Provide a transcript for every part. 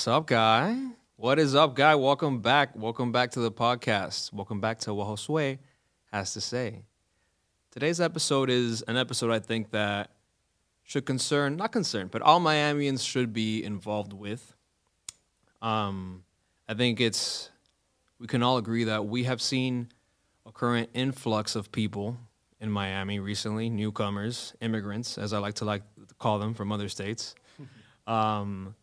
What's up, guy? What is up, guy? Welcome back. Welcome back to the podcast. Welcome back to what Josue has to say. Today's episode is an episode I think that should concern, not concern, but all Miamians should be involved with. Um, I think it's, we can all agree that we have seen a current influx of people in Miami recently, newcomers, immigrants, as I like to like to call them from other states. Um,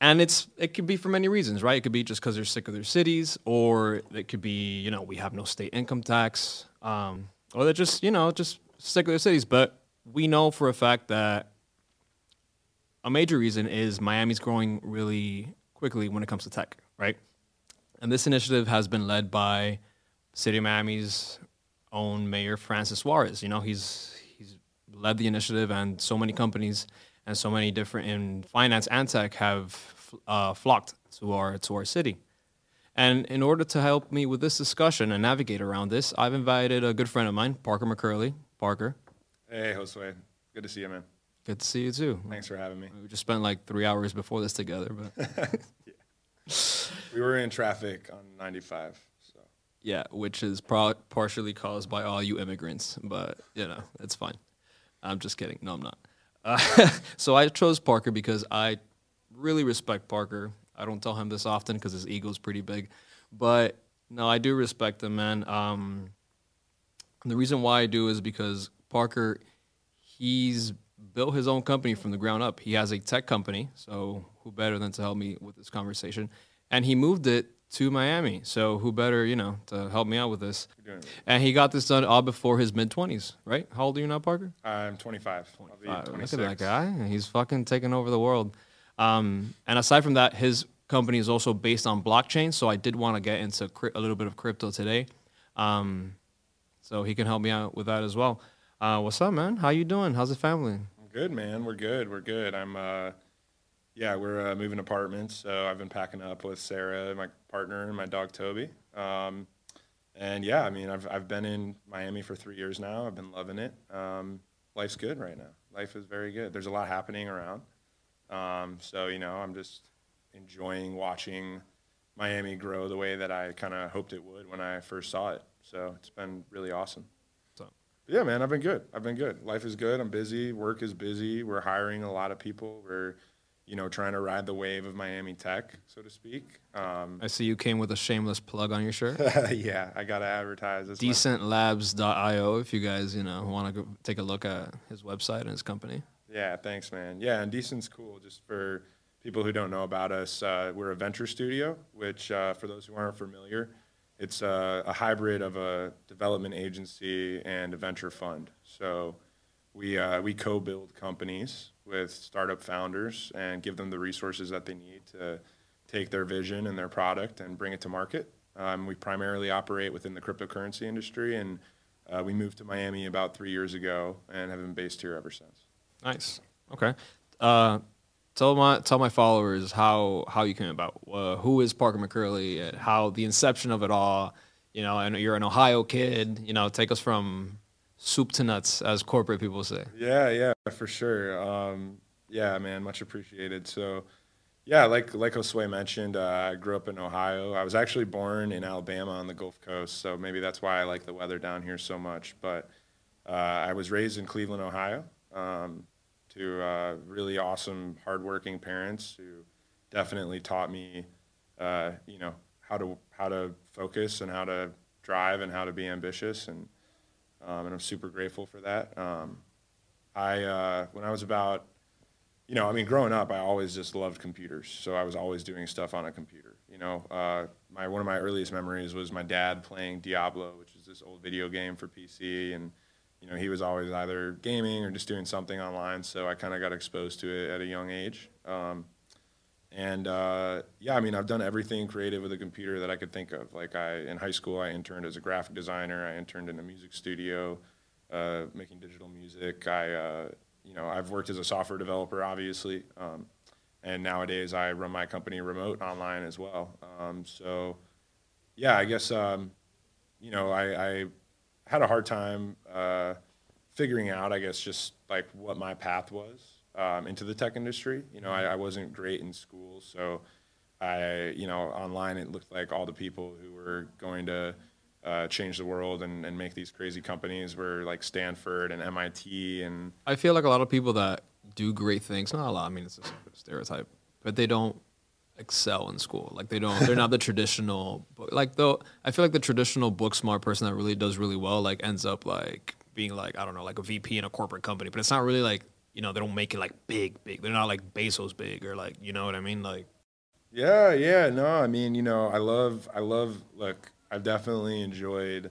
and it's it could be for many reasons, right? It could be just because they're sick of their cities, or it could be you know we have no state income tax, um, or they're just you know just sick of their cities. But we know for a fact that a major reason is Miami's growing really quickly when it comes to tech, right? And this initiative has been led by City of Miami's own mayor Francis Suarez. You know, he's he's led the initiative, and so many companies and so many different in finance and tech have uh, flocked to our to our city. And in order to help me with this discussion and navigate around this, I've invited a good friend of mine, Parker McCurley. Parker, Hey, Josue. Good to see you, man. good to see you too. Thanks for having me. We just spent like three hours before this together, but We were in traffic on 95, so yeah, which is pro- partially caused by all you immigrants, but you know, it's fine. I'm just kidding. No, I'm not. Uh, so I chose Parker because I really respect Parker. I don't tell him this often because his ego's pretty big, but no, I do respect him, man. Um, and the reason why I do is because Parker, he's built his own company from the ground up. He has a tech company, so who better than to help me with this conversation? And he moved it to Miami, so who better, you know, to help me out with this? you're doing it. And he got this done all before his mid twenties, right? How old are you now, Parker? I'm 25. I'll be Uh, look at that guy. He's fucking taking over the world. Um, and aside from that, his company is also based on blockchain. So I did want to get into cri- a little bit of crypto today. Um, so he can help me out with that as well. Uh, what's up, man? How you doing? How's the family? I'm good, man. We're good. We're good. I'm, uh, yeah, we're uh, moving apartments, so I've been packing up with Sarah, my partner, and my dog Toby. Um, and yeah, I mean, I've I've been in Miami for three years now. I've been loving it. Um, life's good right now. Life is very good. There's a lot happening around. Um, so you know, I'm just enjoying watching Miami grow the way that I kind of hoped it would when I first saw it. So it's been really awesome. So- Yeah, man, I've been good. I've been good. Life is good. I'm busy. Work is busy. We're hiring a lot of people. We're, you know, trying to ride the wave of Miami tech, so to speak. Um, I see you came with a shameless plug on your shirt. yeah, I gotta advertise. It's Decentlabs.io if you guys, you know, want to take a look at his website and his company. Yeah, thanks, man. Yeah, and Decent's cool. Just for people who don't know about us, uh, we're a venture studio, which, uh, for those who aren't familiar, it's a, a hybrid of a development agency and a venture fund. So we, uh, we co-build companies with startup founders and give them the resources that they need to take their vision and their product and bring it to market. Um, we primarily operate within the cryptocurrency industry, and uh, we moved to Miami about three years ago and have been based here ever since. Nice. Okay. Uh, tell my tell my followers how how you came about. Uh, who is Parker McCurley? And how the inception of it all. You know, and you're an Ohio kid. You know, take us from soup to nuts, as corporate people say. Yeah, yeah, for sure. Um, yeah, man, much appreciated. So, yeah, like like Josue mentioned, uh, I grew up in Ohio. I was actually born in Alabama on the Gulf Coast, so maybe that's why I like the weather down here so much. But uh, I was raised in Cleveland, Ohio, um, to uh, really awesome, hardworking parents who definitely taught me, uh, you know, how to how to focus and how to drive and how to be ambitious and um, and I'm super grateful for that. Um, I uh, when I was about, you know, I mean, growing up, I always just loved computers, so I was always doing stuff on a computer. You know, uh, my one of my earliest memories was my dad playing Diablo, which is this old video game for PC, and you know, he was always either gaming or just doing something online. So I kind of got exposed to it at a young age. Um, and uh, yeah, I mean, I've done everything creative with a computer that I could think of. Like I, in high school, I interned as a graphic designer. I interned in a music studio, uh, making digital music. I, uh, you know, I've worked as a software developer, obviously, um, and nowadays I run my company remote online as well. Um, so, yeah, I guess um, you know, I, I had a hard time uh, figuring out, I guess, just like what my path was. Um, into the tech industry. You know, I, I wasn't great in school, so I, you know, online it looked like all the people who were going to uh, change the world and, and make these crazy companies were like Stanford and MIT and I feel like a lot of people that do great things, not a lot, I mean, it's a stereotype, but they don't excel in school. Like they don't, they're not the traditional, like though, I feel like the traditional book smart person that really does really well, like ends up like being like, I don't know, like a VP in a corporate company, but it's not really like, you know, they don't make it like big, big. They're not like Bezos big or like, you know what I mean? Like, Yeah, yeah, no, I mean, you know, I love, I love, look, I've definitely enjoyed,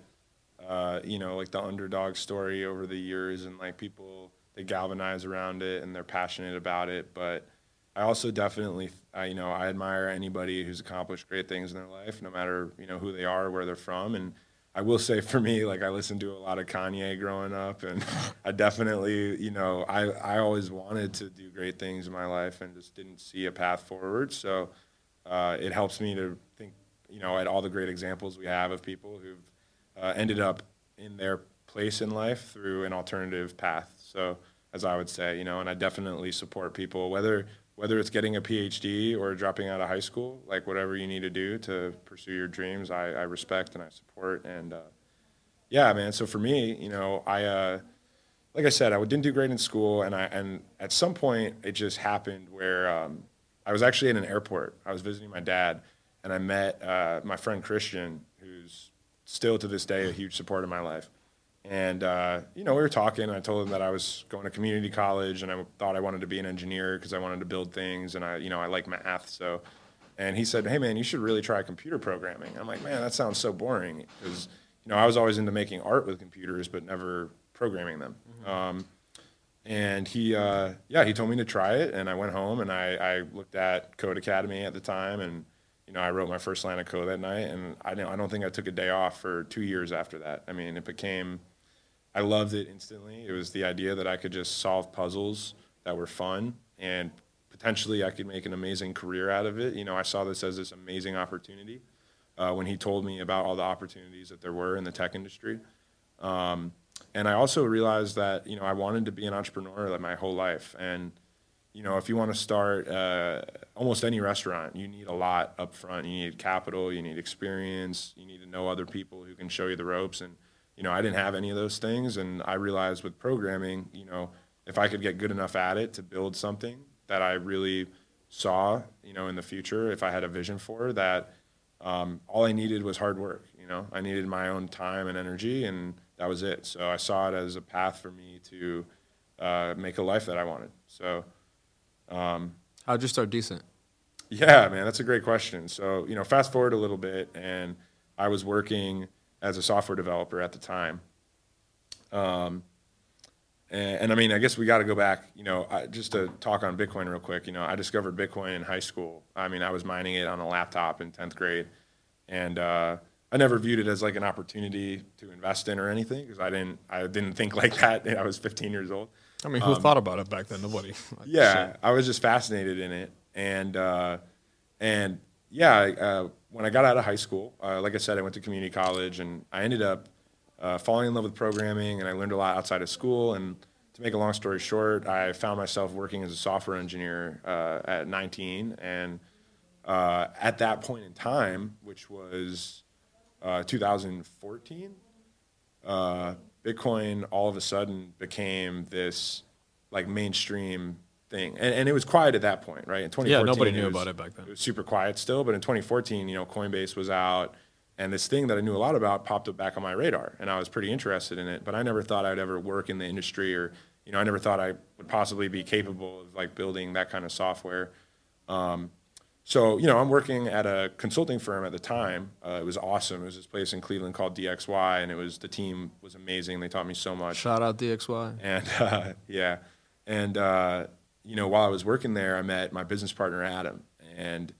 uh, you know, like the underdog story over the years and like people, they galvanize around it and they're passionate about it. But I also definitely, I, you know, I admire anybody who's accomplished great things in their life, no matter, you know, who they are, where they're from. And I will say for me, like I listened to a lot of Kanye growing up and I definitely, you know, I, I always wanted to do great things in my life and just didn't see a path forward. So, uh, it helps me to think, you know, at all the great examples we have of people who've uh, ended up in their place in life through an alternative path. So, as I would say, you know, and I definitely support people whether whether it's getting a PhD or dropping out of high school, like whatever you need to do to pursue your dreams, I, I respect and I support. And uh, yeah, man. So for me, you know, I uh, like I said, I didn't do great in school, and I and at some point it just happened where um, I was actually in an airport. I was visiting my dad, and I met uh, my friend Christian, who's still to this day a huge support in my life. And uh, you know, we were talking. And I told him that I was going to community college, and I thought I wanted to be an engineer because I wanted to build things, and I, you know, I like math. So, and he said, "Hey, man, you should really try computer programming." I'm like, "Man, that sounds so boring," because you know, I was always into making art with computers, but never programming them. Um, and he, uh, yeah, he told me to try it, and I went home and I, I looked at Codecademy at the time, and you know, I wrote my first line of code that night, and I don't, I don't think I took a day off for two years after that. I mean, it became, I loved it instantly. It was the idea that I could just solve puzzles that were fun, and potentially I could make an amazing career out of it. You know, I saw this as this amazing opportunity uh, when he told me about all the opportunities that there were in the tech industry. Um, and I also realized that you know I wanted to be an entrepreneur like my whole life, and you know if you want to start uh, almost any restaurant, you need a lot up front. You need capital, you need experience, you need to know other people who can show you the ropes. And you know I didn't have any of those things, and I realized with programming, you know if I could get good enough at it to build something that I really saw, you know, in the future, if I had a vision for that, um, all I needed was hard work. You know, I needed my own time and energy, and that was it. So I saw it as a path for me to uh, make a life that I wanted. So, um, how'd you start decent? yeah, man, that's a great question. So, you know, fast forward a little bit, and I was working as a software developer at the time. Um, and, and I mean, I guess we got to go back, you know, I, just to talk on Bitcoin real quick. You know, I discovered Bitcoin in high school. I mean, I was mining it on a laptop in 10th grade. And uh, I never viewed it as like an opportunity to invest in or anything because I didn't, I didn't think like that. I was 15 years old. I mean, who thought about it back then? Nobody. Like, Yeah. I was just fascinated in it, and uh, and yeah, uh, when I got out of high school, uh, like I said, I went to community college, and I ended up uh, falling in love with programming, and I learned a lot outside of school. And to make a long story short, I found myself working as a software engineer uh, at 19, and uh, at that point in time, which was uh, 2014 uh, Bitcoin all of a sudden became this like mainstream thing, and, and it was quiet at that point, right? In 2014, Yeah, nobody knew was- about it back then. It was super quiet still, but in 2014, you know, Coinbase was out, and this thing that I knew a lot about popped up back on my radar, and I was pretty interested in it. But I never thought I'd ever work in the industry, or you know, I never thought I would possibly be capable of like building that kind of software. Um, so, you know, I'm working at a consulting firm at the time. Uh, it was awesome. It was this place in Cleveland called DXY, and it was the team was amazing. They taught me so much. Shout out DXY. And uh, yeah, and uh, you know, while I was working there, I met my business partner Adam, and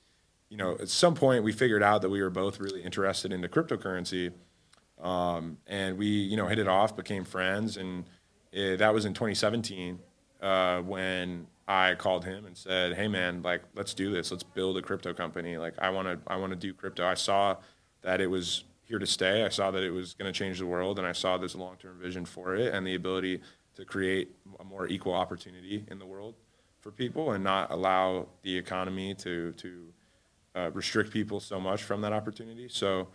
you know, at some point we figured out that we were both really interested into cryptocurrency, um, and we you know hit it off, became friends, and eh, that was in 2017 uh, when I called him and said, "Hey man, like let's do this. Let's build a crypto company. Like I want to I want to do crypto. I saw that it was here to stay. I saw that it was going to change the world, and I saw this long-term vision for it and the ability to create a more equal opportunity in the world. For people and not allow the economy to to uh, restrict people so much from that opportunity. So,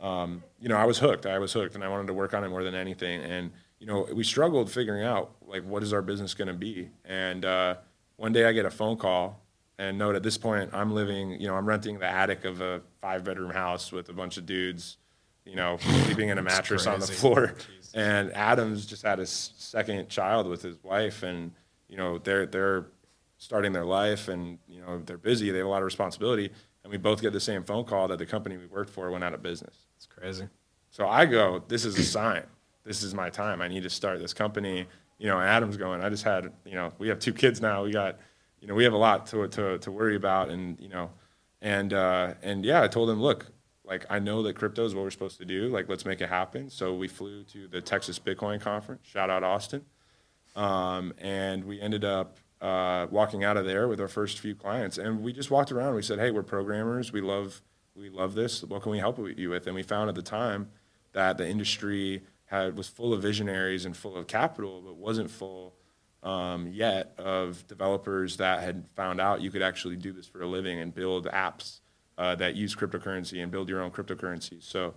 um, you know, I was hooked. I was hooked, and I wanted to work on it more than anything. And you know, we struggled figuring out like what is our business going to be. And uh, one day I get a phone call and note at this point I'm living, you know, I'm renting the attic of a five bedroom house with a bunch of dudes, you know, sleeping in a mattress on the floor. And Adam's just had his second child with his wife, and you know, they're they're starting their life, and you know, they're busy. They have a lot of responsibility, and we both get the same phone call that the company we worked for went out of business. It's crazy. So I go, this is a sign. This is my time. I need to start this company. You know, Adam's going. I just had, you know, we have two kids now. We got you know, we have a lot to, to, to worry about. And, you know, and, uh, and yeah, I told him, look, like, I know that crypto is what we're supposed to do. Like, let's make it happen. So we flew to the Texas Bitcoin conference. Shout out Austin. Um, and we ended up uh, walking out of there with our first few clients. And we just walked around. We said, hey, we're programmers. We love, we love this. What can we help you with? And we found at the time that the industry had, was full of visionaries and full of capital, but wasn't full um, yet of developers that had found out you could actually do this for a living and build apps uh, that use cryptocurrency and build your own cryptocurrency. So,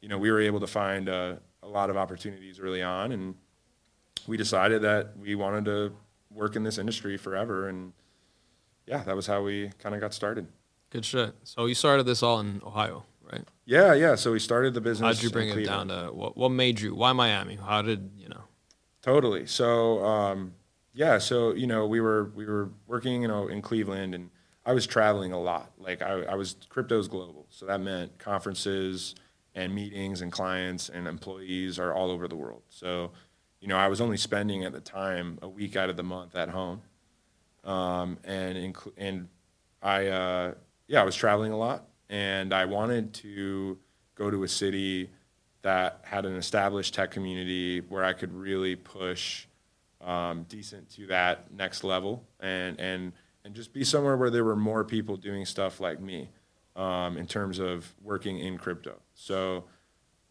you know, we were able to find uh, a lot of opportunities early on, and we decided that we wanted to work in this industry forever. And yeah, that was how we kind of got started. Good shit. So you started this all in Ohio, right? Yeah, yeah. So we started the business. How did you bring it down to what? What made you? Why Miami? How did you know? Totally. So um, yeah, so you know, we were we were working, you know, in Cleveland, and I was traveling a lot. Like I, I was crypto's global, so that meant conferences and meetings and clients and employees are all over the world. So, you know, I was only spending at the time a week out of the month at home, um, and and I uh, yeah, I was traveling a lot, and I wanted to go to a city that had an established tech community where I could really push um, decent to that next level and and and just be somewhere where there were more people doing stuff like me um, in terms of working in crypto. So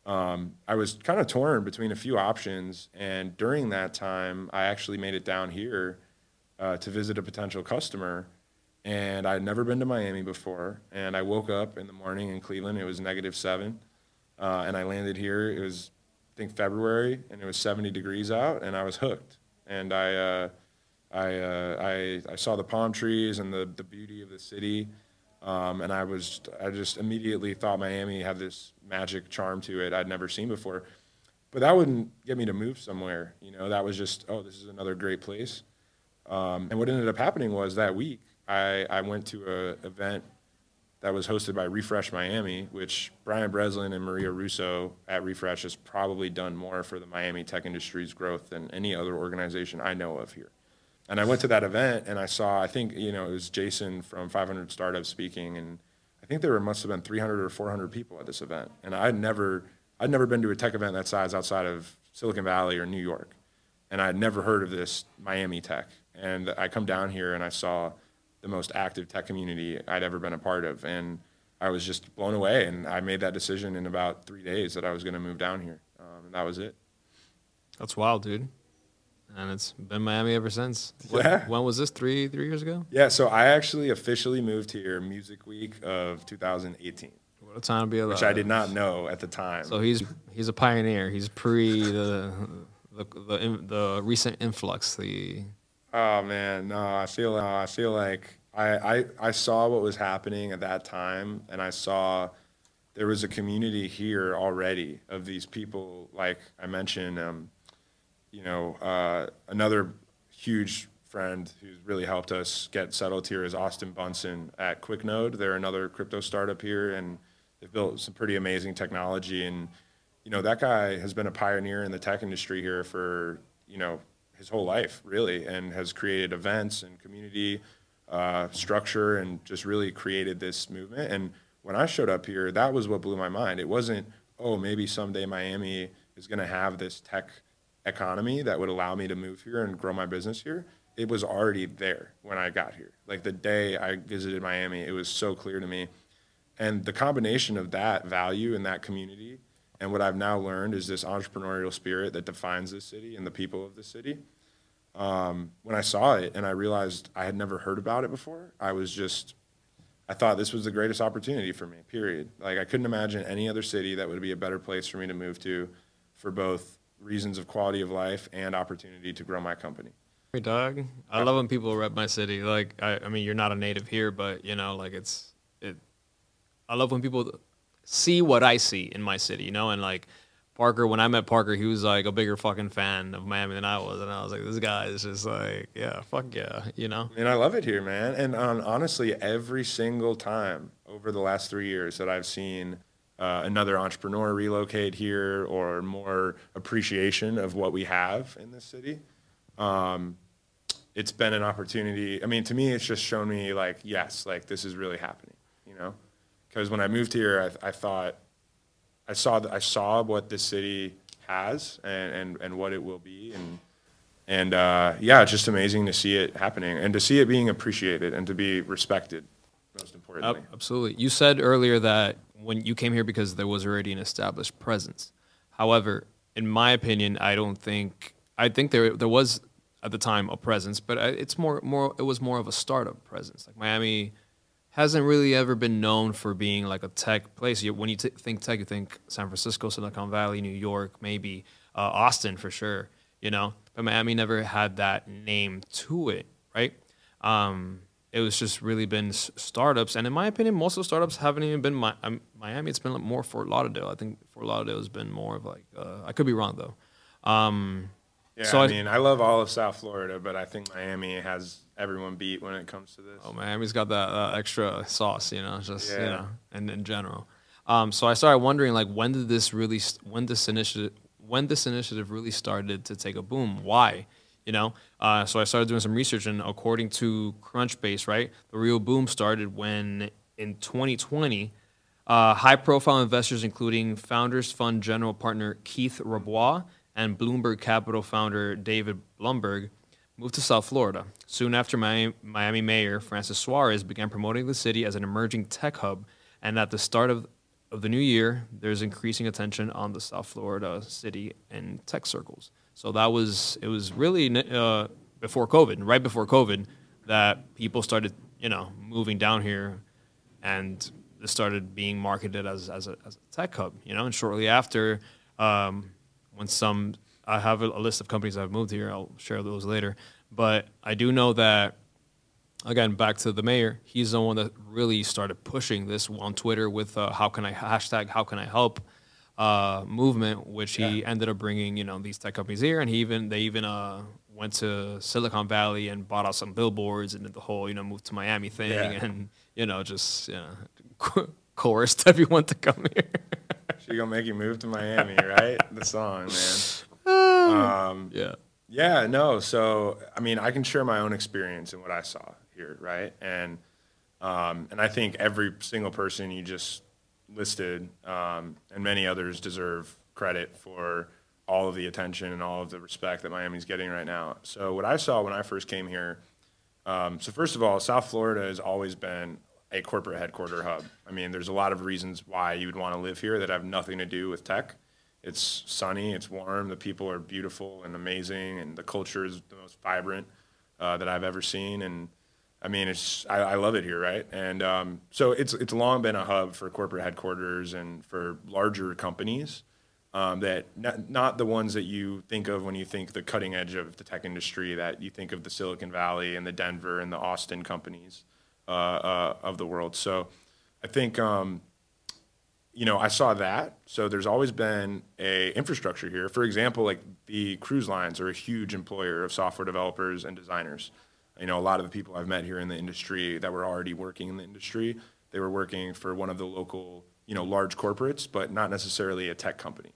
um, I was kind of torn between a few options, and during that time, I actually made it down here uh, to visit a potential customer. And I'd never been to Miami before, and I woke up in the morning in Cleveland. It was negative seven, uh, and I landed here. It was, I think, February, and it was 70 degrees out, and I was hooked and I, uh, I, uh, I, I, saw the palm trees and the, the beauty of the city. Um, and I was, I just immediately thought Miami had this magic charm to it I'd never seen before. But that wouldn't get me to move somewhere. You know, that was just, oh, this is another great place. Um, and what ended up happening was that week, I, I went to an event that was hosted by Refresh Miami, which Brian Breslin and Maria Russo at Refresh has probably done more for the Miami tech industry's growth than any other organization I know of here. And I went to that event and I saw, I think, you know, it was Jason from 500 Startups speaking, and I think there must have been 300 or 400 people at this event. And I'd never, I'd never been to a tech event that size outside of Silicon Valley or New York. And I'd never heard of this Miami tech. And I come down here and I saw the most active tech community I'd ever been a part of. And I was just blown away. And I made that decision in about three days that I was going to move down here. Um, and that was it. That's wild, dude. And it's been Miami ever since. Yeah. When was this? Three three years ago? Yeah. So I actually officially moved here Music Week of 2018. What a time to be alive. Which I did not know at the time. So he's he's a pioneer. He's pre the the the, the recent influx. The Oh man, no, I feel uh, I feel like I, I I saw what was happening at that time, and I saw there was a community here already of these people. Like I mentioned, um, you know, uh, another huge friend who's really helped us get settled here is Auston Bunsen at QuickNode. They're another crypto startup here, and they've built some pretty amazing technology. And you know, that guy has been a pioneer in the tech industry here for you know his whole life, really, and has created events and community uh, structure and just really created this movement. And when I showed up here, that was what blew my mind. It wasn't, oh, maybe someday Miami is going to have this tech economy that would allow me to move here and grow my business here. It was already there when I got here. Like the day I visited Miami, it was so clear to me. And the combination of that value and that community and what I've now learned is this entrepreneurial spirit that defines this city and the people of the city. um, when I saw it and I realized I had never heard about it before, I was just, I thought this was the greatest opportunity for me, period. Like, I couldn't imagine any other city that would be a better place for me to move to for both reasons of quality of life and opportunity to grow my company. Hey, dog. I love when people rep my city. Like, I, I mean, you're not a native here, but you know, like it's it. I love when people see what I see in my city, you know, and like Parker. When I met Parker, he was like a bigger fucking fan of Miami than I was, and I was like, this guy is just like, yeah, fuck yeah, you know. And I love it here, man. And um, honestly, every single time over the last three years that I've seen uh, another entrepreneur relocate here or more appreciation of what we have in this city, um, it's been an opportunity. I mean, to me, it's just shown me like, yes, like this is really happening, you know? Because when I moved here, I, I thought, I saw, I saw what this city has and, and, and what it will be. And, and uh, yeah, it's just amazing to see it happening and to see it being appreciated and to be respected, most importantly. Absolutely. You said earlier that when you came here because there was already an established presence. However, in my opinion, I don't think I think there there was at the time a presence, but it's more more it was more of a startup presence. Like Miami hasn't really ever been known for being like a tech place. When you t- think tech, you think San Francisco, Silicon Valley, New York, maybe uh, Austin for sure. You know, but Miami never had that name to it, right? Um, it was just really been startups, and in my opinion, most of the startups haven't even been Mi- um, Miami. It's been more Fort Lauderdale. I think Fort Lauderdale has been more of like uh, I could be wrong though. Um, yeah, so I, I mean, I love all of South Florida, but I think Miami has everyone beat when it comes to this. Oh, Miami's got that uh, extra sauce, you know, just yeah. you know, and in general. Um, so I started wondering, like, when did this really, when this initiative, when this initiative really started to take a boom? Why? You know, uh, so I started doing some research, and according to Crunchbase, right, the real boom started when in 2020, uh, high-profile investors, including Founders Fund general partner Keith Rabois and Blumberg Capital founder David Blumberg, moved to South Florida. Soon after, Miami, Miami Mayor Francis Suarez began promoting the city as an emerging tech hub, and at the start of, of the new year, there's increasing attention on the South Florida city and tech circles. So that was it was really uh, before COVID, right before COVID, that people started you know moving down here, and started being marketed as as a, as a tech hub. You know, and shortly after. Um, when some I have a, a list of companies that have moved here. I'll share those later. But I do know that again back to the mayor. He's the one that really started pushing this on Twitter with uh, how can I hashtag how can I help uh, movement, which he yeah. ended up bringing you know these tech companies here, and he even they even uh, went to Silicon Valley and bought out some billboards and did the whole you know move to Miami thing, yeah. and you know just you know, coerced everyone to come here. She gonna make you move to Miami, right? the song, man. Um, yeah. Yeah, no. So, I mean, I can share my own experience and what I saw here, right? And um, and I think every single person you just listed um, and many others deserve credit for all of the attention and all of the respect that Miami's getting right now. So, what I saw when I first came here. Um, so, first of all, South Florida has always been a corporate headquarter hub. I mean, there's a lot of reasons why you would want to live here that have nothing to do with tech. It's sunny, it's warm, the people are beautiful and amazing, and the culture is the most vibrant uh, that I've ever seen. And I mean, it's I, I love it here, right? And um, so it's it's long been a hub for corporate headquarters and for larger companies. Um, that not, not the ones that you think of when you think the cutting edge of the tech industry. That you think of the Silicon Valley and the Denver and the Austin companies. Uh, uh, of the world. So I think um, you know I saw that. So there's always been a infrastructure here. For example, like the cruise lines are a huge employer of software developers and designers. You know, a lot of the people I've met here in the industry that were already working in the industry, they were working for one of the local, you know, large corporates, but not necessarily a tech company.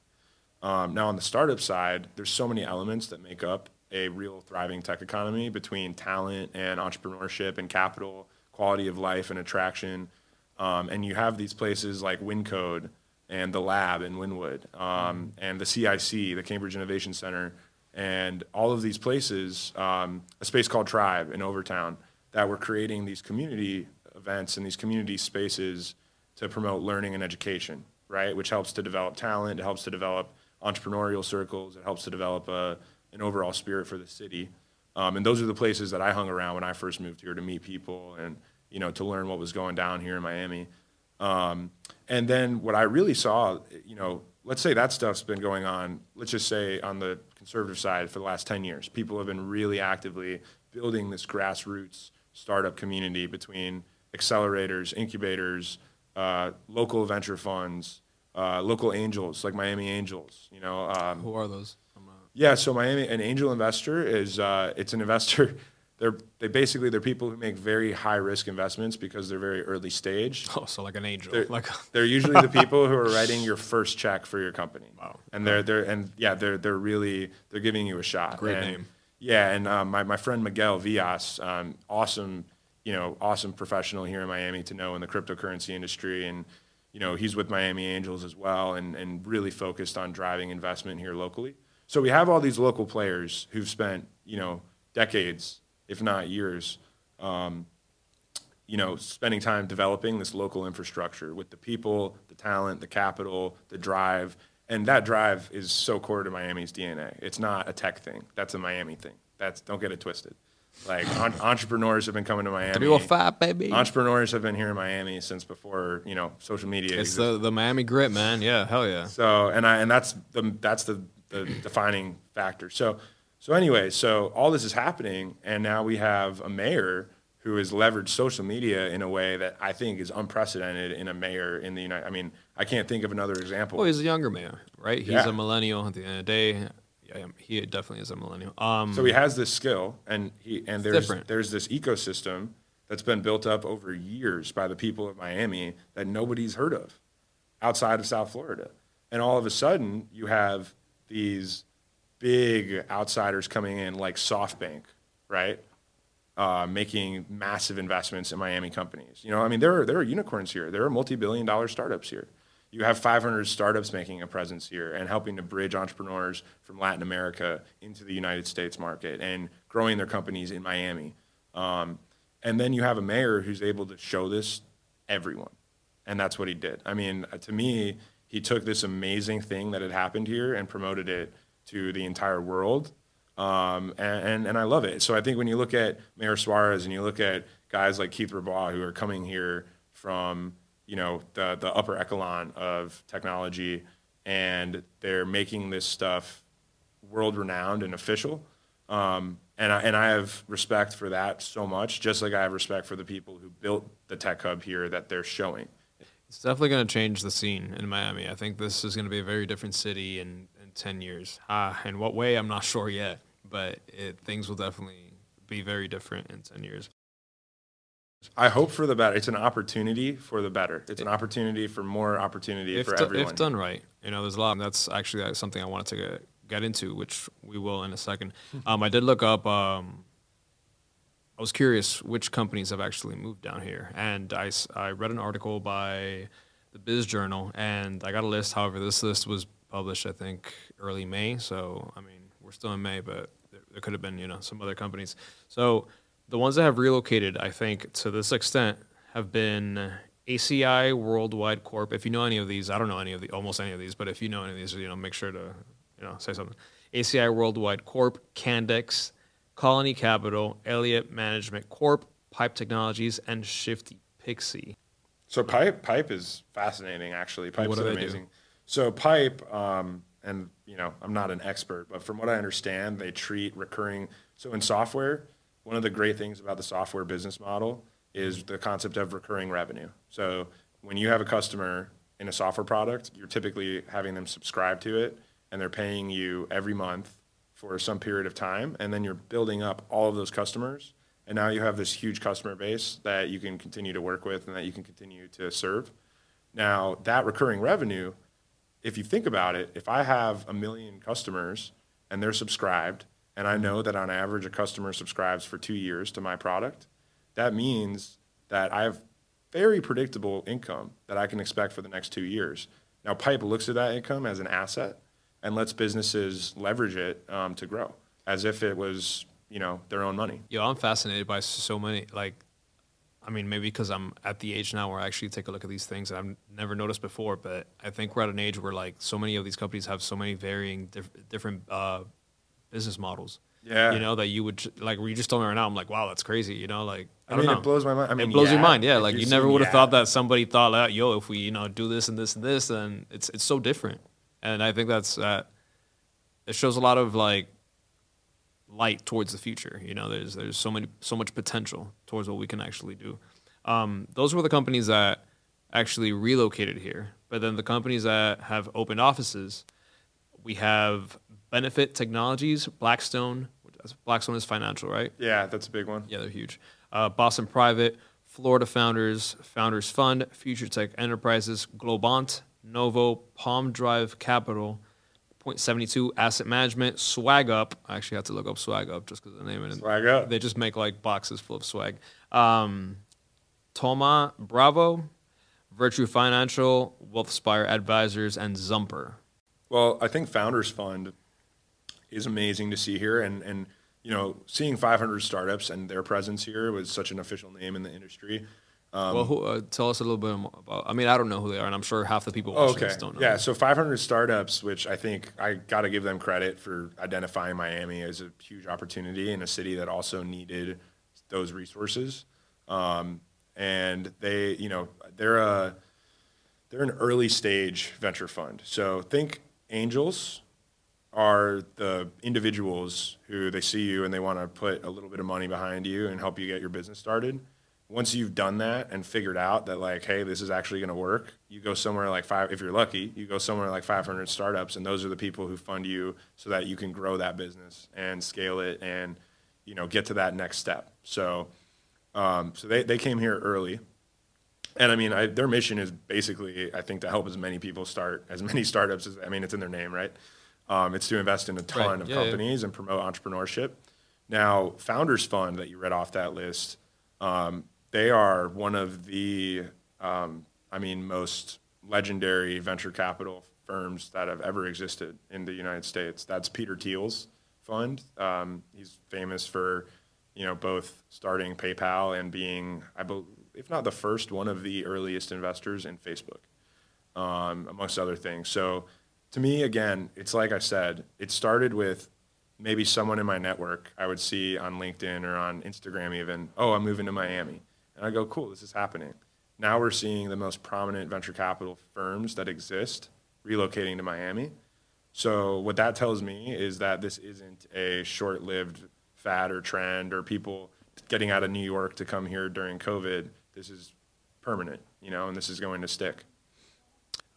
Um, now, on the startup side, there's so many elements that make up a real thriving tech economy between talent and entrepreneurship and capital quality of life and attraction. Um, and you have these places like Wyncode and the lab in Wynwood um, and the CIC, the Cambridge Innovation Center, and all of these places, um, a space called Tribe in Overtown, that were creating these community events and these community spaces to promote learning and education, right? Which helps to develop talent, it helps to develop entrepreneurial circles, it helps to develop a, an overall spirit for the city. Um, and those are the places that I hung around when I first moved here to meet people and you know to learn what was going down here in Miami. Um, and then what I really saw, you know, let's say that stuff's been going on. Let's just say on the conservative side for the last ten years, people have been really actively building this grassroots startup community between accelerators, incubators, uh, local venture funds, uh, local angels like Miami Angels. You know, um, Who are those? Yeah. So Miami, an angel investor is uh, it's an investor. They're they basically they're people who make very high risk investments because they're very early stage. oh, so like an angel. They're, like they're usually the people who are writing your first check for your company. Wow. And they're they're and yeah they're they're really they're giving you a shot. Great And- name. Yeah, and um, my my friend Miguel Villas, um, awesome, you know, awesome professional here in Miami to know in the cryptocurrency industry, and you know he's with Miami Angels as well, and and really focused on driving investment here locally. So we have all these local players who've spent you know decades, if not years, um, you know, spending time developing this local infrastructure with the people, the talent, the capital, the drive. And that drive is so core to Miami's DNA. It's not a tech thing. That's a Miami thing. That's don't get it twisted. Like on, entrepreneurs have been coming to Miami. 305, baby. Entrepreneurs have been here in Miami since before, you know, social media. It's existed. the, the Miami grit, man. Yeah, hell yeah. So and I and that's the that's the, the defining factor. So so anyway, so all this is happening, and now we have a mayor who has leveraged social media in a way that I think is unprecedented in a mayor in the United. I mean, I can't think of another example. Well, he's a younger man, right? He's Yeah. a millennial at the end of the day. Yeah, he definitely is a millennial. Um, So he has this skill, and he and there's different. there's this ecosystem that's been built up over years by the people of Miami that nobody's heard of outside of South Florida, and all of a sudden you have these big outsiders coming in like SoftBank, right? Uh, making massive investments in Miami companies. You know, I mean, there are there are unicorns here. There are multi-billion-dollar startups here. You have 500 startups making a presence here and helping to bridge entrepreneurs from Latin America into the United States market and growing their companies in Miami. Um, and then you have a mayor who's able to show this everyone, and that's what he did. I mean, to me, he took this amazing thing that had happened here and promoted it to the entire world um, and, and, and I love it. So I think when you look at Mayor Suarez and you look at guys like Keith Rabois who are coming here from you know the the upper echelon of technology, and they're making this stuff world renowned and official. Um, and I, and I have respect for that so much, just like I have respect for the people who built the tech hub here that they're showing. It's definitely going to change the scene in Miami. I think this is going to be a very different city in 10 years. Uh, in what way, I'm not sure yet, but it, things will definitely be very different in 10 years. I hope for the better. It's an opportunity for the better. It's an opportunity for more opportunity If, for do- everyone. if done right, you know, there's a lot. That's actually uh, something I wanted to get, get into, which we will in a second. Um, I did look up. Um, I was curious which companies have actually moved down here, and I, I read an article by the Biz Journal, and I got a list. However, this list was published, I think, early May. So I mean, we're still in May, but there, there could have been you know some other companies. So the ones that have relocated, I think, to this extent, have been ACI Worldwide Corp. If you know any of these, I don't know any of the almost any of these, but if you know any of these, you know, make sure to you know say something. ACI Worldwide Corp, Candex, Colony Capital, Elliott Management Corp, Pipe Technologies, and Shifty Pixie. So pipe pipe is fascinating actually. Pipe's What do they do? amazing. So pipe, um, and you know, I'm not an expert, but from what I understand, they treat recurring. So in software, one of the great things about the software business model is the concept of recurring revenue. So when you have a customer in a software product, you're typically having them subscribe to it, and they're paying you every month for some period of time, and then you're building up all of those customers, and now you have this huge customer base that you can continue to work with and that you can continue to serve. Now, that recurring revenue, if you think about it, if I have a million customers and they're subscribed, and I know that on average a customer subscribes for two years to my product, that means that I have very predictable income that I can expect for the next two years. Now, Pipe looks at that income as an asset and lets businesses leverage it um, to grow as if it was, you know, their own money. Yo, I'm fascinated by so many like. I mean, maybe because I'm at the age now where I actually take a look at these things that I've never noticed before. But I think we're at an age where like so many of these companies have so many varying diff- different uh, business models. Yeah. You know that you would like. Where you just told me right now, I'm like, wow, that's crazy. You know, like I, I don't mean, know. it blows my mind. I mean, it blows your mind, yeah. Like you're never would have yeah. thought that somebody thought, like, yo, if we you know do this and this and this, then it's it's so different. And I think that's uh, it shows a lot of like light towards the future. You know, there's there's so many so much potential towards what we can actually do. Um, those were the companies that actually relocated here, but then the companies that have opened offices, we have Benefytt Technologies, Blackstone. Blackstone is financial, right? Yeah, that's a big one. Yeah, they're huge. Uh, Boston Private, Florida Founders, Founders Fund, Future Tech Enterprises, Globant, Novo, Palm Drive Capital, Point Seventy Two Asset Management, Swag Up. I actually had to look up Swag Up just because the name. And Swag Up. They just make like boxes full of swag. Um, Thoma Bravo, Virtue Financial, Wealthspire Advisors, and Zumper. Well, I think Founders Fund is amazing to see here, and and you know, seeing 500 startups and their presence here was such an official name in the industry. Um, well, who, uh, tell us a little bit more about. I mean, I don't know who they are, and I'm sure half the people watching okay. this don't know. Yeah, so 500 startups, which I think I got to give them credit for identifying Miami as a huge opportunity in a city that also needed those resources. Um, and they, you know, they're a they're an early stage venture fund. So think angels are the individuals who they see you and they want to put a little bit of money behind you and help you get your business started. Once you've done that and figured out that like, hey, this is actually going to work, you go somewhere like five. If you're lucky, you go somewhere like 500 startups, and those are the people who fund you so that you can grow that business and scale it and you know get to that next step. So, um, so they they came here early. And I mean, I, their mission is basically, I think, to help as many people start as many startups as I mean, it's in their name, right? Um, it's to invest in a ton Right. of Yeah, yeah. companies and promote entrepreneurship. Now, Founders Fund that you read off that list, um, they are one of the, um, I mean, most legendary venture capital firms that have ever existed in the United States. That's Peter Thiel's fund. Um, he's famous for, you know, both starting PayPal and being, I believe, if not the first, one of the earliest investors in Facebook um, amongst other things. So to me, again, it's like I said, it started with maybe someone in my network I would see on LinkedIn or on Instagram even, oh, I'm moving to Miami. And I go, cool, this is happening. Now we're seeing the most prominent venture capital firms that exist relocating to Miami. So what that tells me is that this isn't a short-lived fad or trend or people getting out of New York to come here during COVID. This is permanent, you know, and this is going to stick.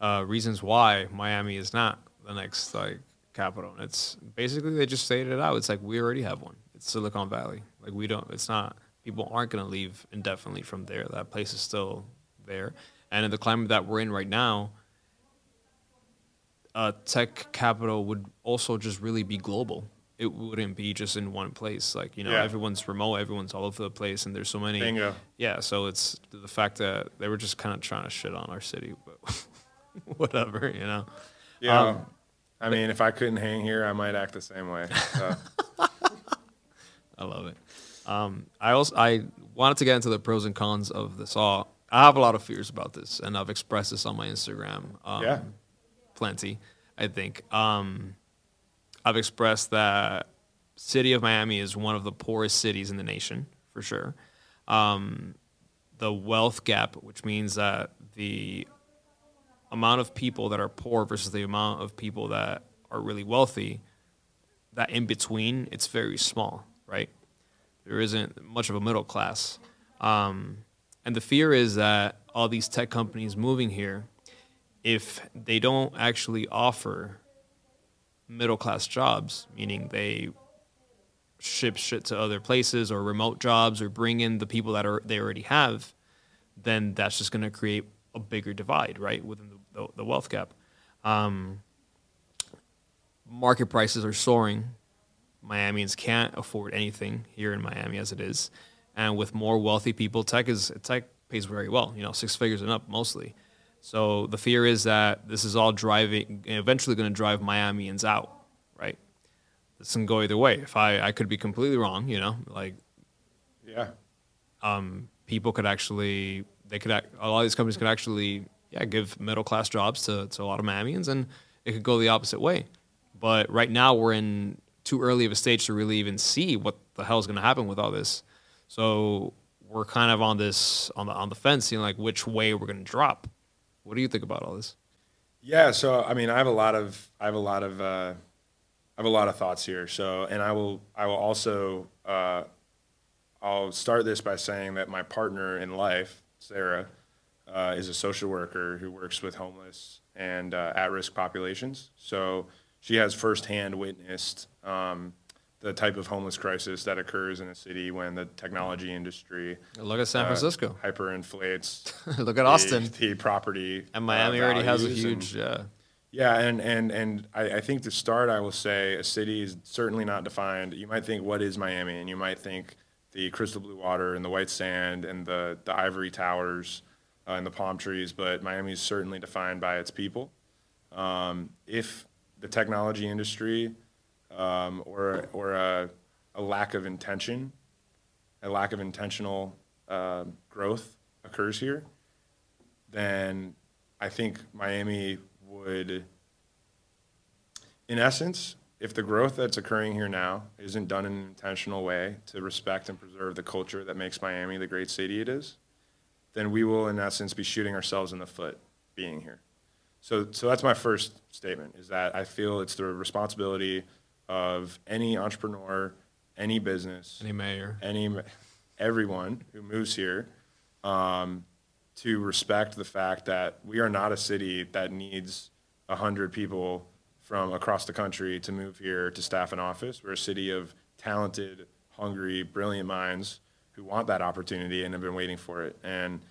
uh, reasons why Miami is not the next like capital. It's basically they just stated it out. It's like we already have one. It's Silicon Valley. Like we don't. It's not. People aren't going to leave indefinitely from there. That place is still there. And in the climate that we're in right now, uh, tech capital would also just really be global. It wouldn't be just in one place. Like you know, Yeah. everyone's remote. Everyone's all over the place, and there's so many. Bingo. Yeah, so it's the fact that they were just kind of trying to shit on our city, but whatever, you know. Yeah. Um, I mean, if I couldn't hang here, I might act the same way. So. I love it. Um, I also I wanted to get into the pros and cons of this all. I have a lot of fears about this, and I've expressed this on my Instagram. Um, Yeah. plenty. I think um, I've expressed that city of Miami is one of the poorest cities in the nation for sure. Um, the wealth gap, which means that the amount of people that are poor versus the amount of people that are really wealthy, that in between, it's very small, right? There isn't much of a middle class. Um, and the fear is that all these tech companies moving here, if they don't actually offer middle class jobs, meaning they ship shit to other places or remote jobs or bring in the people that are they already have, then that's just going to create a bigger divide, right, within the, the, the wealth gap. Um, market prices are soaring. Miamians can't afford anything here in Miami as it is, and with more wealthy people, tech is tech pays very well. You know, six figures and up mostly. So the fear is that this is all driving, eventually going to drive Miamians out, right? This can go either way. If I, I could be completely wrong, you know, like Yeah. um, people could actually, they could, act, a lot of these companies could actually, yeah, give middle class jobs to, to a lot of Miamians, and it could go the opposite way. But right now we're in too early of a stage to really even see what the hell is going to happen with all this. So we're kind of on this on the on the fence, seeing like which way we're going to drop. What do you think about all this? Yeah, so I mean, I have a lot of I have a lot of uh, I have a lot of thoughts here. So, and I will I will also uh, I'll start this by saying that my partner in life, Sarah, uh, is a social worker who works with homeless and uh, at-risk populations. So she has firsthand witnessed um, the type of homeless crisis that occurs in a city when the technology industry Look at San uh, Francisco. hyperinflates Look at the- Austin. the property And Miami uh, already has a values and- huge. Uh, yeah, and and and I, I think to start, I will say a city is certainly not defined. You might think, what is Miami? And you might think the crystal blue water and the white sand and the the ivory towers uh, and the palm trees. But Miami is certainly defined by its people. Um, if the technology industry um, or or a, a lack of intention, a lack of intentional uh, growth occurs here, then I think Miami would, in essence, if the growth that's occurring here now isn't done in an intentional way to respect and preserve the culture that makes Miami the great city it is, then we will, in essence, be shooting ourselves in the foot being here. So, so that's my first statement: is that I feel it's the responsibility of any entrepreneur, any business, any mayor. any everyone who moves here um, to respect the fact that we are not a city that needs a hundred people from across the country to move here to staff an office. We're a city of talented, hungry, brilliant minds who want that opportunity and have been waiting for it. And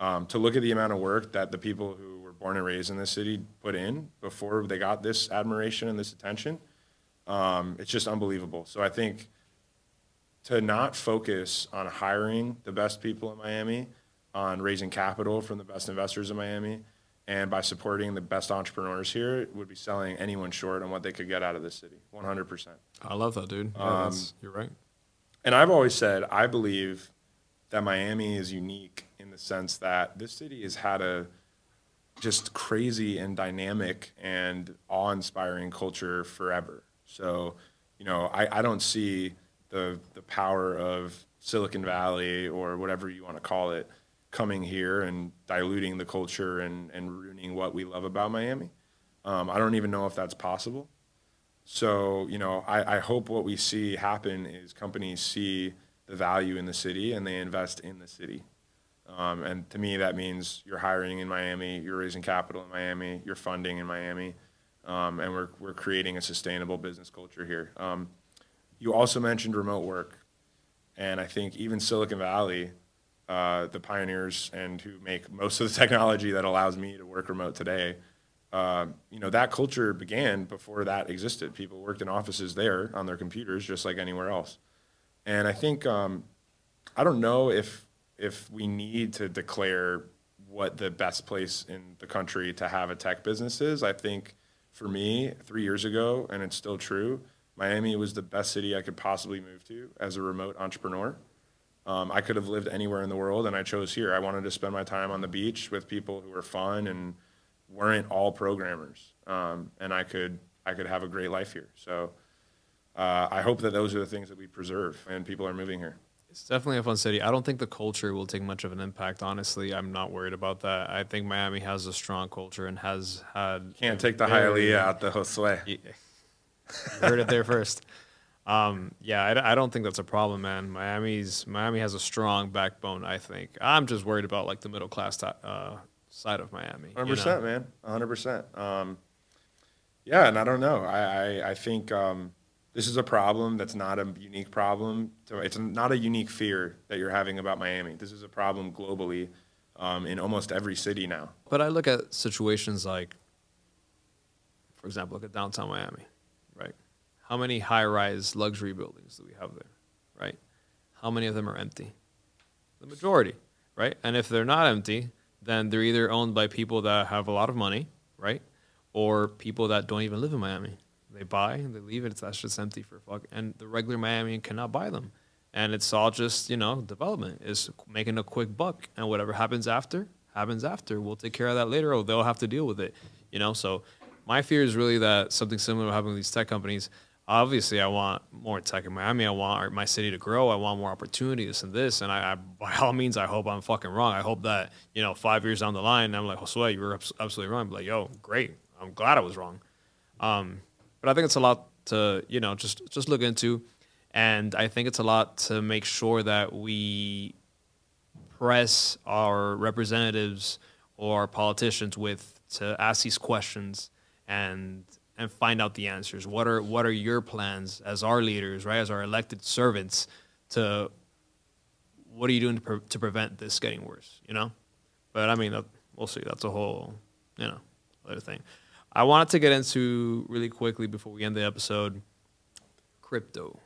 um, to look at the amount of work that the people who born and raised in this city put in before they got this admiration and this attention, um, it's just unbelievable. So I think to not focus on hiring the best people in Miami, on raising capital from the best investors in Miami, and by supporting the best entrepreneurs here, would be selling anyone short on what they could get out of this city, 100%. I love that, dude. Yeah, Um, you're right. And I've always said, I believe that Miami is unique in the sense that this city has had a just crazy and dynamic and awe-inspiring culture forever. So, you know, I, I don't see the the power of Silicon Valley or whatever you want to call it coming here and diluting the culture and, and ruining what we love about Miami. Um, I don't even know if that's possible. So, you know, I, I hope what we see happen is companies see the value in the city and they invest in the city. Um, and to me, that means you're hiring in Miami, you're raising capital in Miami, you're funding in Miami, um, and we're, we're creating a sustainable business culture here. Um, you also mentioned remote work. And I think even Silicon Valley, uh, the pioneers and who make most of the technology that allows me to work remote today, uh, you know, that culture began before that existed. People worked in offices there on their computers just like anywhere else. And I think, um, I don't know if, if we need to declare what the best place in the country to have a tech business is. I think for me, three years ago, and it's still true, Miami was the best city I could possibly move to as a remote entrepreneur. Um, I could have lived anywhere in the world, and I chose here. I wanted to spend my time on the beach with people who were fun and weren't all programmers, um, and I could I could have a great life here. So uh, I hope that those are the things that we preserve, and people are moving here. It's definitely a fun city. I don't think the culture will take much of an impact. Honestly, I'm not worried about that. I think Miami has a strong culture and has had. Can't take the Hialeah out the Josue. You heard it there first. Um, yeah, I, I don't think that's a problem, man. Miami's Miami has a strong backbone. I think. I'm just worried about like the middle class ti- uh, side of Miami. you Hundred know? percent, man. hundred percent. Um, yeah, and I don't know. I I, I think um, this is a problem that's not a unique problem. To, it's not a unique fear that you're having about Miami. This is a problem globally um, in almost every city now. But I look at situations like, for example, look at downtown Miami, right? How many high-rise luxury buildings do we have there, right? How many of them are empty? The majority, right? And if they're not empty, then they're either owned by people that have a lot of money, right? Or people that don't even live in Miami. They buy, and they leave it, It's that's just empty for fuck. And the regular Miamian cannot buy them. And it's all just, you know, development is making a quick buck. And whatever happens after, happens after. We'll take care of that later, or they'll have to deal with it. You know, so my fear is really that something similar will happen with these tech companies. obviously I want more tech in Miami. I want my city to grow. I want more opportunities and this. And I, I, by all means, I hope I'm fucking wrong. I hope that you know five years down the line, I'm like Josue, you were absolutely wrong. I'm like, yo, great. I'm glad I was wrong. Um, but I think it's a lot to you know just just look into, and I think it's a lot to make sure that we press our representatives or our politicians with to ask these questions and and find out the answers. What are what are your plans as our leaders, right, as our elected servants, to what are you doing to, pre- to prevent this getting worse? You know, but I mean, we'll see. That's a whole you know other thing. I wanted to get into really quickly before we end the episode. Crypto,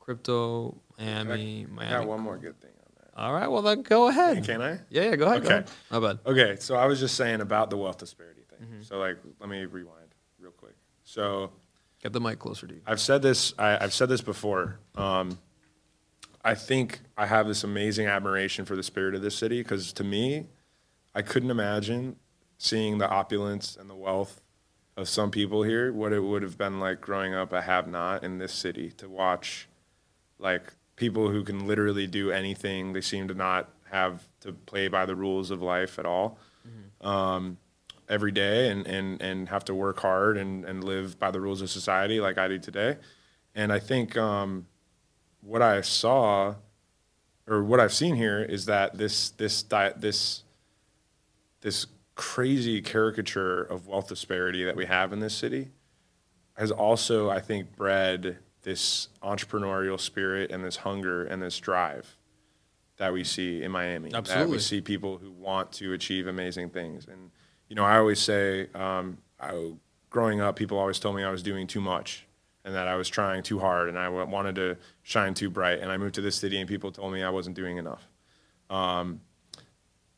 crypto, Miami, I, Miami. I got one more good thing on that. All right, well then go ahead. Can I? Yeah, yeah, go ahead. Okay. Go ahead. My bad. Okay, so I was just saying about the wealth disparity thing. Mm-hmm. So like, let me rewind real quick. So Get the mic closer to you. I've said this. I, I've said this before. Um, I think I have this amazing admiration for the spirit of this city because to me, I couldn't imagine seeing the opulence and the wealth of some people here. What it would have been like growing up a have-not in this city to watch, like people who can literally do anything. They seem to not have to play by the rules of life at all. Um, every day and, and, and have to work hard and, and live by the rules of society like I do today. And I think um, what I saw or what I've seen here is that this this di- this this crazy caricature of wealth disparity that we have in this city has also, I think, bred this entrepreneurial spirit and this hunger and this drive that we see in Miami. That Absolutely. we see people who want to achieve amazing things. And, you know, I always say, um, I, growing up, people always told me I was doing too much and that I was trying too hard and I wanted to shine too bright. And I moved to this city and people told me I wasn't doing enough. Um,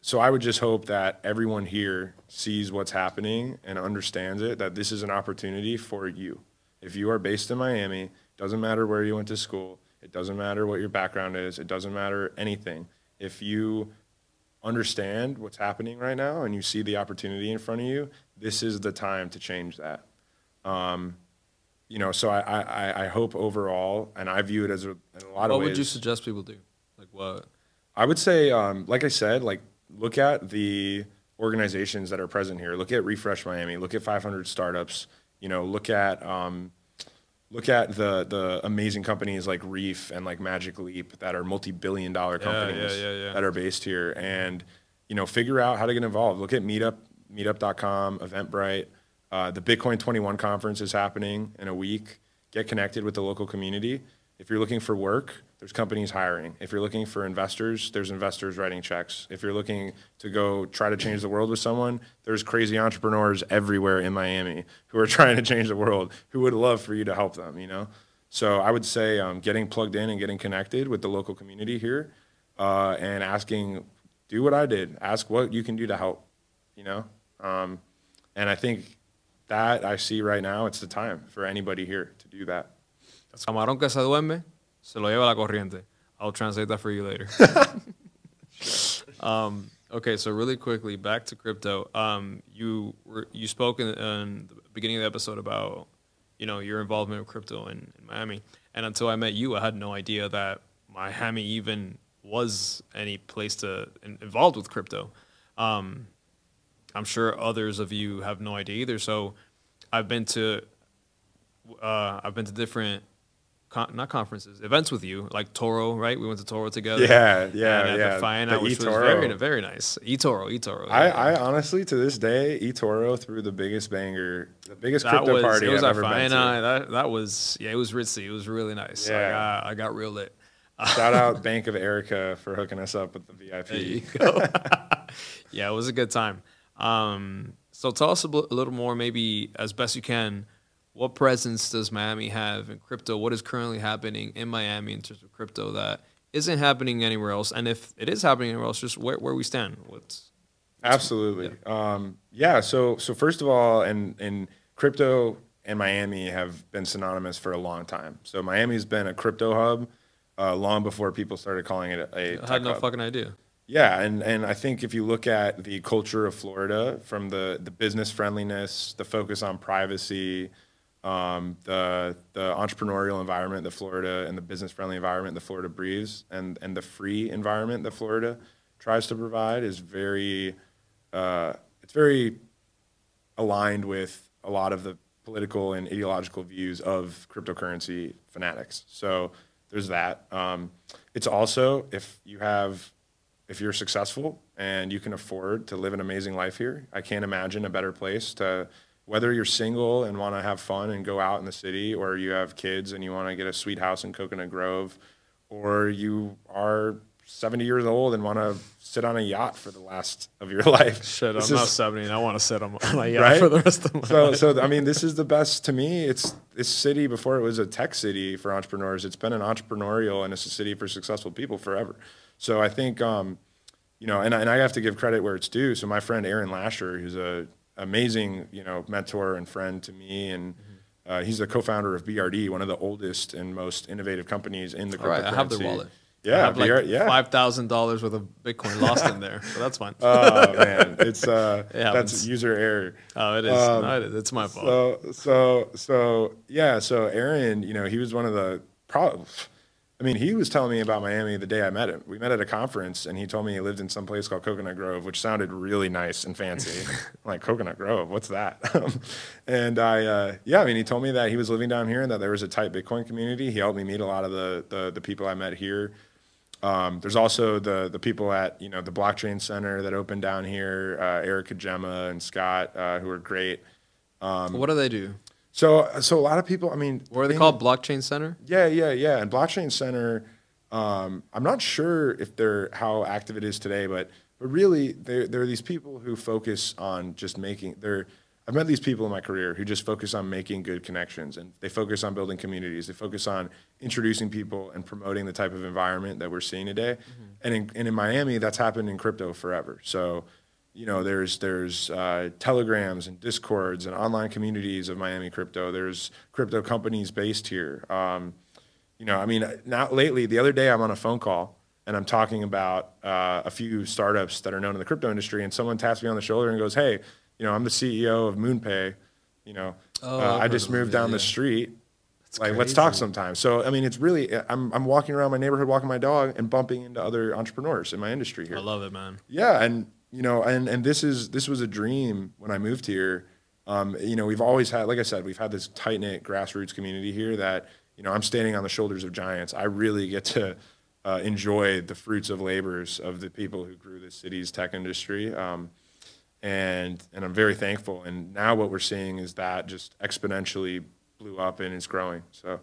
so I would just hope that everyone here sees what's happening and understands it, that this is an opportunity for you. If you are based in Miami, doesn't matter where you went to school, it doesn't matter what your background is, it doesn't matter anything. If you understand what's happening right now and you see the opportunity in front of you, this is the time to change that. Um, you know, so I, I, I- hope overall, and I view it as a, in a lot of What would you suggest people do? Like what? I would say, um, like I said, like look at the organizations that are present here. Look at Refresh Miami. Look at 500 startups. You know, look at um, look at the the amazing companies like Reef and like Magic Leap that are multi-billion dollar companies yeah, yeah, yeah. that are based here, and you know, figure out how to get involved. Look at Meetup, Meetup.com, Eventbrite. Uh, the Bitcoin 21 conference is happening in a week. Get connected with the local community. If you're looking for work, there's companies hiring. If you're looking for investors, there's investors writing checks. If you're looking to go try to change the world with someone, there's crazy entrepreneurs everywhere in Miami who are trying to change the world, who would love for you to help them, you know? So I would say um, getting plugged in and getting connected with the local community here uh, and asking, do what I did. Ask what you can do to help, you know? Um, and I think that I see right now, it's the time for anybody here to do that. Camarón que se duerme, se lo lleva la corriente. I'll translate that for you later. um, okay, so really quickly, back to crypto. Um, you were, you spoke in, in the beginning of the episode about you know your involvement with crypto in, in Miami, and until I met you, I had no idea that Miami even was any place to in, involved with crypto. Um, I'm sure others of you have no idea either. So I've been to uh, I've been to different con- not conferences events with you, like Toro, right? We went to Toro together. Yeah, yeah, and at yeah. The which was very very nice. eToro, eToro. I, yeah. I honestly, to this day, eToro threw the biggest banger, the biggest that crypto was party it was I've ever been to. That that was yeah, it was ritzy. It was really nice. I Yeah. got I got real lit. Shout out Bank of Erica for hooking us up with the VIP. There you go. yeah, it was a good time. Um, so tell us a, bl- a little more, maybe as best you can. What presence does Miami have in crypto? What is currently happening in Miami in terms of crypto that isn't happening anywhere else? And if it is happening anywhere else, just where, where we stand. What's Absolutely. Yeah. Um, yeah. So, so first of all, and and crypto and Miami have been synonymous for a long time. So Miami's been a crypto hub uh, long before people started calling it a. I had no hub. fucking idea. Yeah, and, and I think if you look at the culture of Florida, from the, the business friendliness, the focus on privacy, um, the the entrepreneurial environment that Florida and the business friendly environment that Florida breathes, and and the free environment that Florida tries to provide is very uh, it's very aligned with a lot of the political and ideological views of cryptocurrency fanatics. So there's that. Um, it's also if you have if you're successful and you can afford to live an amazing life here, I can't imagine a better place to whether you're single and want to have fun and go out in the city or you have kids and you want to get a sweet house in Coconut Grove or you are 70 years old and want to sit on a yacht for the last of your life. Shit, This I'm not 70 and I want to sit on my, yacht Right? for the rest of my so life. so I mean this is the best to me. It's this city before it was a tech city for entrepreneurs. It's been an entrepreneurial and it's a city for successful people forever. So I think um, you know, and I, and I have to give credit where it's due. So my friend Aaron Lasher, who's a amazing you know mentor and friend to me, and Mm-hmm. uh, he's the co-founder of BRD, one of the oldest and most innovative companies in the cryptocurrency. Right, I have their wallet. I Yeah, have like yeah. five thousand dollars worth of Bitcoin lost in there, so that's fine. Oh man, it's uh, It that's user error. oh, it is. um, no, it is. It's my fault. So so so yeah. So Aaron, you know, he was one of the pro. I mean, he was telling me about Miami the day I met him. We met at a conference, and he told me he lived in some place called Coconut Grove, which sounded really nice and fancy. Like Coconut Grove, what's that? and I, uh, yeah, I mean, he told me that he was living down here and that there was a tight Bitcoin community. He helped me meet a lot of the the, the people I met here. Um, there's also the the people at you know the blockchain center that opened down here, uh, Erica Gemma and Scott, uh, who are great. what do they do? So, so a lot of people. I mean, What are they called? Blockchain Center. Yeah, yeah, yeah. And blockchain center. Um, I'm not sure if they're how active it is today, but but really, there there are these people who focus on just making. They're I've met these people in my career who just focus on making good connections, and they focus on building communities. They focus on introducing people and promoting the type of environment that we're seeing today. And in, and in Miami, that's happened in crypto forever. So you know, there's there's uh, telegrams and discords and online communities of Miami crypto. There's crypto companies based here. Um, you know, I mean, not lately. The other day, I'm on a phone call and I'm talking about uh, a few startups that are known in the crypto industry, and someone taps me on the shoulder and goes, "Hey, you know, I'm the CEO of MoonPay. You know, Oh, uh, I just moved down yeah. the street. That's like, let's talk sometime." So, I mean, it's really I'm I'm walking around my neighborhood, walking my dog, and bumping into other entrepreneurs in my industry here. I love it, man. Yeah, and you know, and and this is this was a dream when I moved here. Um, you know, we've always had, like I said, we've had this tight knit grassroots community here that you know I'm standing on the shoulders of giants. I really get to uh, enjoy the fruits of labors of the people who grew this city's tech industry. Um, and and I'm very thankful. And now what we're seeing is that just exponentially blew up and it's growing. So,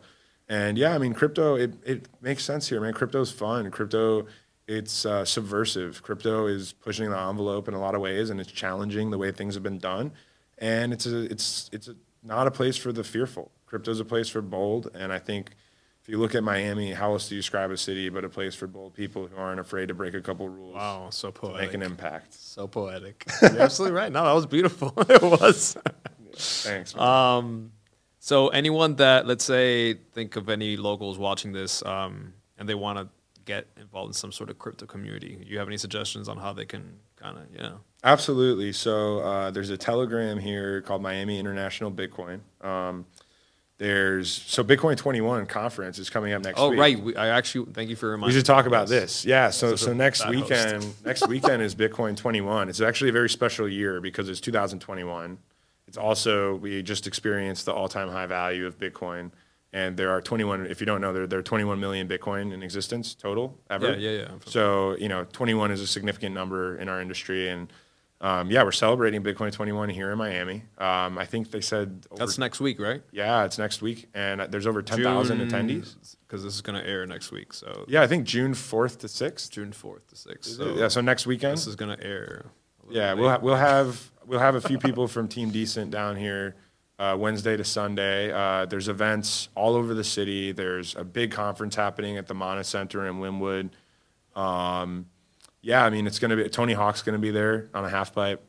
and yeah, I mean, crypto it it makes sense here, man. Crypto's fun. Crypto it's uh, subversive. Crypto is pushing the envelope in a lot of ways, and it's challenging the way things have been done. And it's a it's it's a, not a place for the fearful. Crypto's a place for bold, and I think. If you look at Miami, how else do you describe a city but a place for bold people who aren't afraid to break a couple rules Wow, so poetic. make an impact? So poetic. You're absolutely right. No, that was beautiful. it was. Thanks. man. Um, so anyone that let's say think of any locals watching this, um, and they want to get involved in some sort of crypto community, Do you have any suggestions on how they can kind of, you know? Absolutely. So uh, there's a Telegram here called Miami International Bitcoin. Um, there's so Bitcoin 21 conference is coming up next Oh, week. right. We, I actually thank you for reminding. We should talk about this. Yeah. So so next weekend, next weekend is Bitcoin 21. It's actually a very special year because it's 2021. It's also we just experienced the all-time high value of Bitcoin, and there are 21. If you don't know, there there are 21 million Bitcoin in existence total ever. Yeah, yeah, yeah. So you know, 21 is a significant number in our industry, and um, yeah, we're celebrating Bitcoin 21 here in Miami. Um, I think they said over, That's next week, right? yeah, it's next week, and there's over 10,000 attendees. Because this is going to air next week. So Yeah, I think June 4th to 6th. June 4th to 6th. So yeah, so next weekend. this is going to air. Yeah, we'll ha- we'll have we'll have a few people from Team Decent down here uh, Wednesday to Sunday. Uh, there's events all over the city. There's a big conference happening at the Mana Center in Wynwood. Um, yeah, I mean it's gonna be Tony Hawk's gonna be there on a half pipe.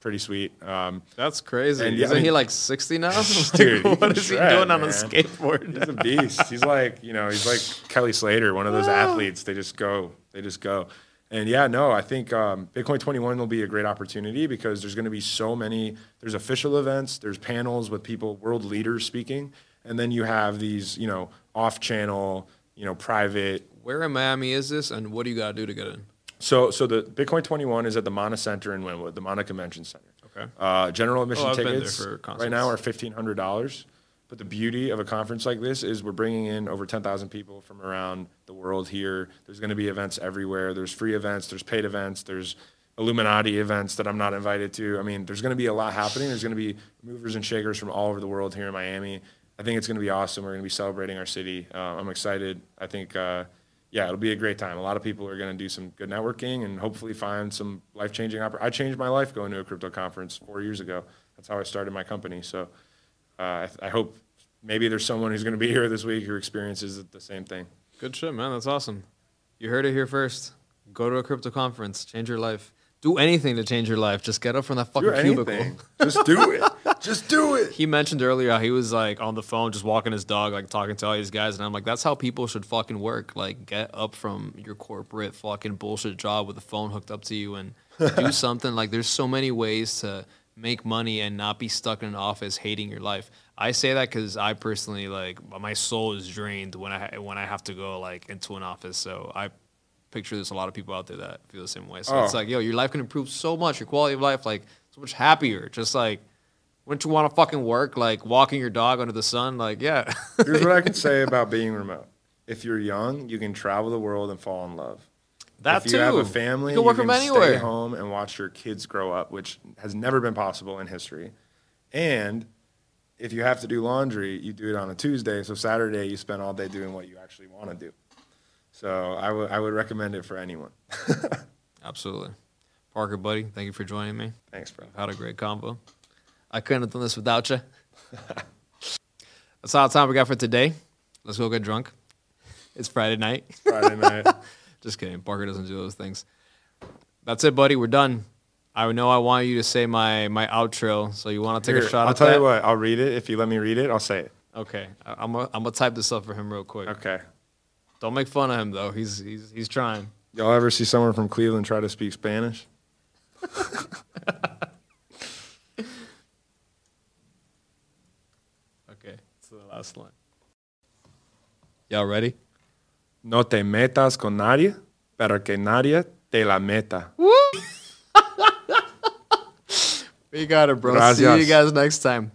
Pretty sweet. Um, That's crazy. And Isn't I he like 60 now? Dude, he what is he shred, doing on a skateboard? he's a beast. He's like you know he's like Kelly Slater, one of those athletes. They just go, they just go. And yeah, no, I think um, Bitcoin 21 will be a great opportunity because there's going to be so many. There's official events, there's panels with people, world leaders speaking, and then you have these, you know, off-channel, you know, private. Where in Miami is this, and what do you got to do to get in? So, so the Bitcoin 21 is at the Mana Center in Wynwood, the Mana Convention Center. Okay. Uh, general admission Oh, I've been there tickets right now are fifteen hundred dollars. But the beauty of a conference like this is we're bringing in over ten thousand people from around the world here. There's going to be events everywhere. There's free events. There's paid events. There's Illuminati events that I'm not invited to. I mean, there's going to be a lot happening. There's going to be movers and shakers from all over the world here in Miami. I think it's going to be awesome. We're going to be celebrating our city. Uh, I'm excited. I think, uh, yeah, it'll be a great time. A lot of people are going to do some good networking and hopefully find some life changing. Oppor- I changed my life going to a crypto conference four years ago. That's how I started my company. So uh, I, I hope maybe there's someone who's going to be here this week who experiences the same thing. Good shit, man. That's awesome. You heard it here first. Go to a crypto conference, change your life. Do anything to change your life. Just get up from that fucking Do cubicle. anything. Just do it. Just do it. He mentioned earlier how he was like on the phone, just walking his dog, like talking to all these guys, and I'm like, that's how people should fucking work. Like, get up from your corporate fucking bullshit job with the phone hooked up to you and do something. Like, there's so many ways to make money and not be stuck in an office hating your life. I say that because I personally like my soul is drained when I when I have to go like into an office. So I picture there's a lot of people out there that feel the same way. So it's Oh. like, yo, your life can improve so much, your quality of life, like so much happier. Just like, wouldn't you want to fucking work, like walking your dog under the sun? Like, yeah. Here's what I can say about being remote. If you're young, you can travel the world and fall in love. That if too. you have a family, you can work from stay anywhere. home and watch your kids grow up, which has never been possible in history. And if you have to do laundry, you do it on a Tuesday. So Saturday, you spend all day doing what you actually want to do. So I would I would recommend it for anyone. Absolutely. Parker, buddy, thank you for joining me. Thanks, bro. Had a great convo. I couldn't have done this without you. That's all the time we got for today. Let's go get drunk. It's Friday night. It's Friday night. Just kidding. Parker doesn't do those things. That's it, buddy. We're done. I know I want you to say my my outro, so you want to take Here, a shot I'll tell that? you what. I'll read it. If you let me read it, I'll say it. Okay, I- I'm gonna I'm gonna type this up for him real quick. Okay. Don't make fun of him though. He's he's he's trying. Y'all ever see someone from Cleveland try to speak Spanish? Okay, it's the last line. Y'all ready? No te metas con nadie, pero que nadie te la meta. We got it, bro. See Gracias. you guys next time.